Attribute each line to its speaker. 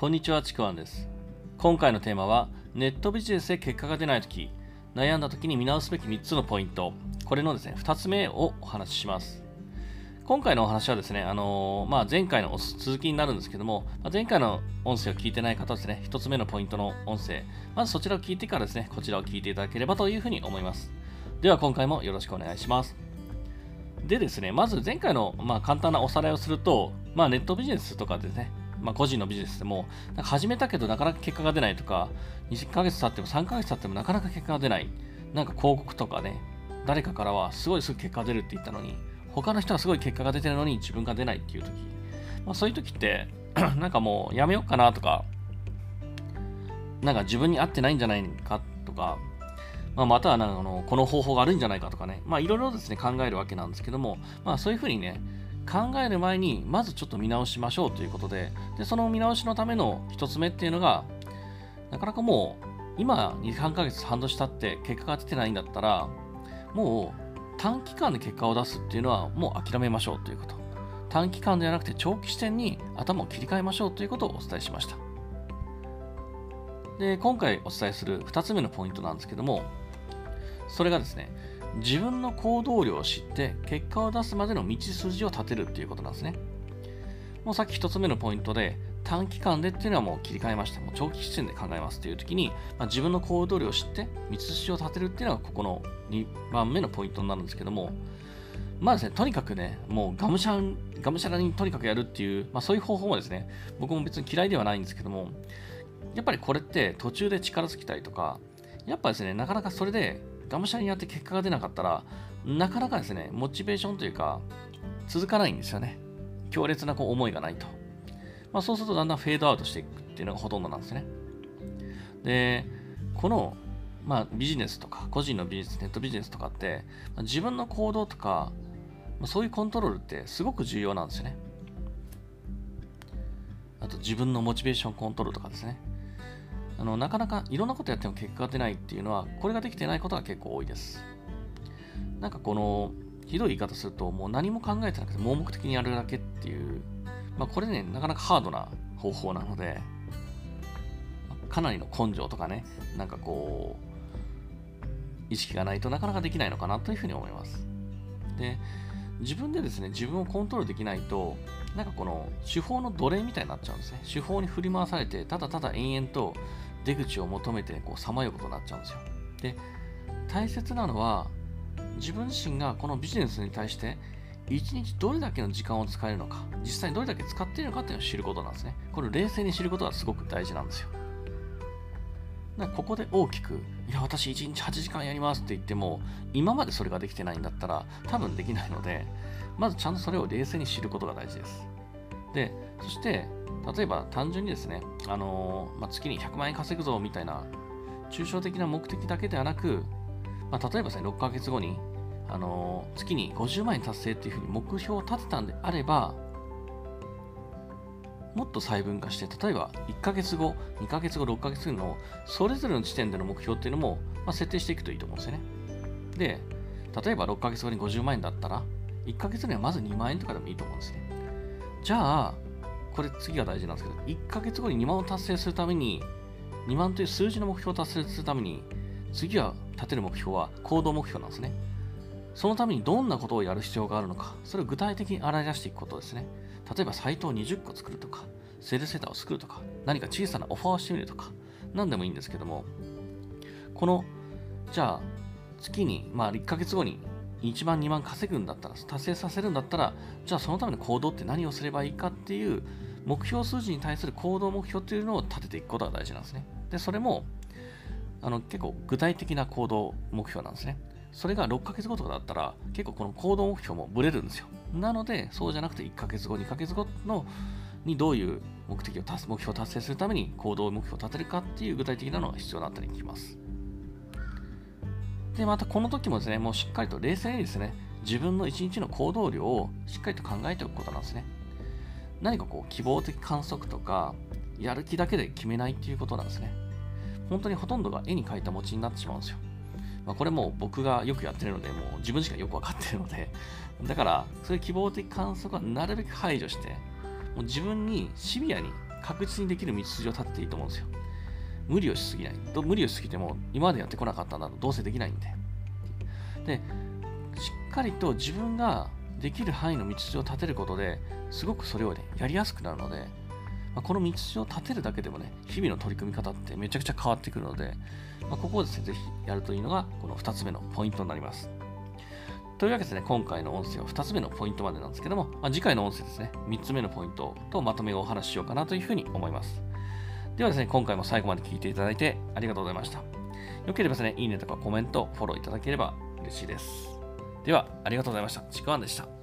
Speaker 1: こんにちは、ちくわんです。今回のテーマは、ネットビジネスで結果が出ないとき、悩んだときに見直すべき3つのポイント、これのですね、2つ目をお話しします。今回のお話はですね、あのー、まあ、前回の続きになるんですけども、まあ、前回の音声を聞いてない方はですね、1つ目のポイントの音声、まずそちらを聞いてからですね、こちらを聞いていただければというふうに思います。では今回もよろしくお願いします。でですね、まず前回の、まあ、簡単なおさらいをすると、まあ、ネットビジネスとかですね、まあ、個人のビジネスでも、なんか始めたけどなかなか結果が出ないとか、2ヶ月経っても3ヶ月経ってもなかなか結果が出ない。なんか広告とかね、誰かからはすごいすぐ結果が出るって言ったのに、他の人はすごい結果が出てるのに自分が出ないっていう時、まあ、そういう時って なんかもうやめようかなとか、なんか自分に合ってないんじゃないかとか、まあ、またはなんかのこの方法が悪いんじゃないかとかね、まあいろいろですね考えるわけなんですけども、まあそういうふうにね、考える前にまずちょっと見直しましょうということで、でその見直しのための一つ目っていうのが、なかなかもう今2、3ヶ月、半年経って結果が出てないんだったら、もう短期間で結果を出すっていうのはもう諦めましょうということ。短期間ではなくて長期視点に頭を切り替えましょうということをお伝えしました。で、今回お伝えする2つ目のポイントなんですけども、それがですね、自分の行動量を知って結果を出すまでの道筋を立てるっていうことなんですね。もうさっき1つ目のポイントで短期間でっていうのはもう切り替えました。もう長期視点で考えますっていう時に、まあ、自分の行動量を知って道筋を立てるっていうのがここの2番目のポイントになるんですけども、まあですね、とにかくね、もうがむしゃ、がむしゃらにとにかくやるっていう、まあそういう方法もですね、僕も別に嫌いではないんですけども、やっぱりこれって途中で力尽きたりとか、やっぱですね、なかなかそれでがむしゃらにやって結果が出なかったら、なかなかですね、モチベーションというか、続かないんですよね。強烈なこう思いがないと。まあ、そうするとだんだんフェードアウトしていくっていうのがほとんどなんですね。で、この、まあ、ビジネスとか、個人のビジネス、ネットビジネスとかって、まあ、自分の行動とか、まあ、そういうコントロールってすごく重要なんですよね。あと自分のモチベーションコントロールとかですね。あのなかなかいろんなことやっても結果が出ないっていうのは、これができてないことが結構多いです。なんかこの、ひどい言い方すると、もう何も考えてなくて盲目的にやるだけっていうまあ、これね、なかなかハードな方法なので、かなりの根性とかね、なんかこう、意識がないとなかなかできないのかなというふうに思います。で、自分でですね、自分をコントロールできないと、なんかこの手法の奴隷みたいになっちゃうんですね。手法に振り回されて、ただただ延々と出口を求めて、さまようことになっちゃうんですよ。で、大切なのは、自分自身がこのビジネスに対して1日どれだけの時間を使えるのか、実際にどれだけ使っているのかっていうのを知ることなんですね。これを冷静に知ることがすごく大事なんですよ。だからここで大きく、いや、私1日8時間やりますって言っても、今までそれができてないんだったら、多分できないので、まずちゃんとそれを冷静に知ることが大事です。で、そして、例えば単純にですね、あのー、まあ、月に100万円稼ぐぞみたいな、抽象的な目的だけではなく、まあ、例えばですね、6ヶ月後にあの月に50万円達成っていうふうに目標を立てたんであれば、もっと細分化して、例えば1ヶ月後、2ヶ月後、6ヶ月後のそれぞれの時点での目標っていうのも、まあ、設定していくといいと思うんですよね。で、例えば6ヶ月後に50万円だったら、1ヶ月にはまず2万円とかでもいいと思うんですね。じゃあ、これ次が大事なんですけど、1ヶ月後に2万を達成するために、2万という数字の目標を達成するために、次は立てる目標は行動目標なんですね。そのためにどんなことをやる必要があるのか、それを具体的に洗い出していくことですね。例えばサイトを20個作るとか、セールセーターを作るとか、何か小さなオファーをしてみるとか、何でもいいんですけども、この、じゃあ、月に、まあ1ヶ月後に1万2万稼ぐんだったら、達成させるんだったら、じゃあそのための行動って何をすればいいかっていう、目標数字に対する行動目標っていうのを立てていくことが大事なんですね。で、それも、あの結構具体的な行動目標なんですね。それが6ヶ月後とかだったら、結構この行動目標もブレるんですよ。なので、そうじゃなくて1ヶ月後、2ヶ月後のにどういう目的を達目標を達成するために行動目標を立てるかっていう具体的なのが必要になったりきます。で、またこの時もですね、もうしっかりと冷静にですね、自分の1日の行動量をしっかりと考えておくことなんですね。何かこう希望的観測とか、やる気だけで決めないっていうことなんですね。本当にほとんどが絵に描いた餅になってしまうんですよ。まあ、これも僕がよくやってるので、もう自分しかよくわかってるので、だから、そういう希望的観測はなるべく排除して、もう自分にシビアに確実にできる道筋を立てていいと思うんですよ。無理をしすぎない。無理をしすぎても、今までやってこなかったんだとどうせできないんで。で、しっかりと自分ができる範囲の道筋を立てることですごくそれをね、やりやすくなるので、まあ、この道筋を立てるだけでもね、日々の取り組み方ってめちゃくちゃ変わってくるので、まあ、ここをですね、ぜひやるといいのが、この2つ目のポイントになります。というわけでね、今回の音声は2つ目のポイントまでなんですけども、まあ、次回の音声ですね、3つ目のポイントとまとめをお話ししようかなというふうに思います。ではですね、今回も最後まで聞いていただいてありがとうございました。よければですね、いいねとかコメント、フォローいただければ嬉しいです。では、ありがとうございました。ちくわんでした。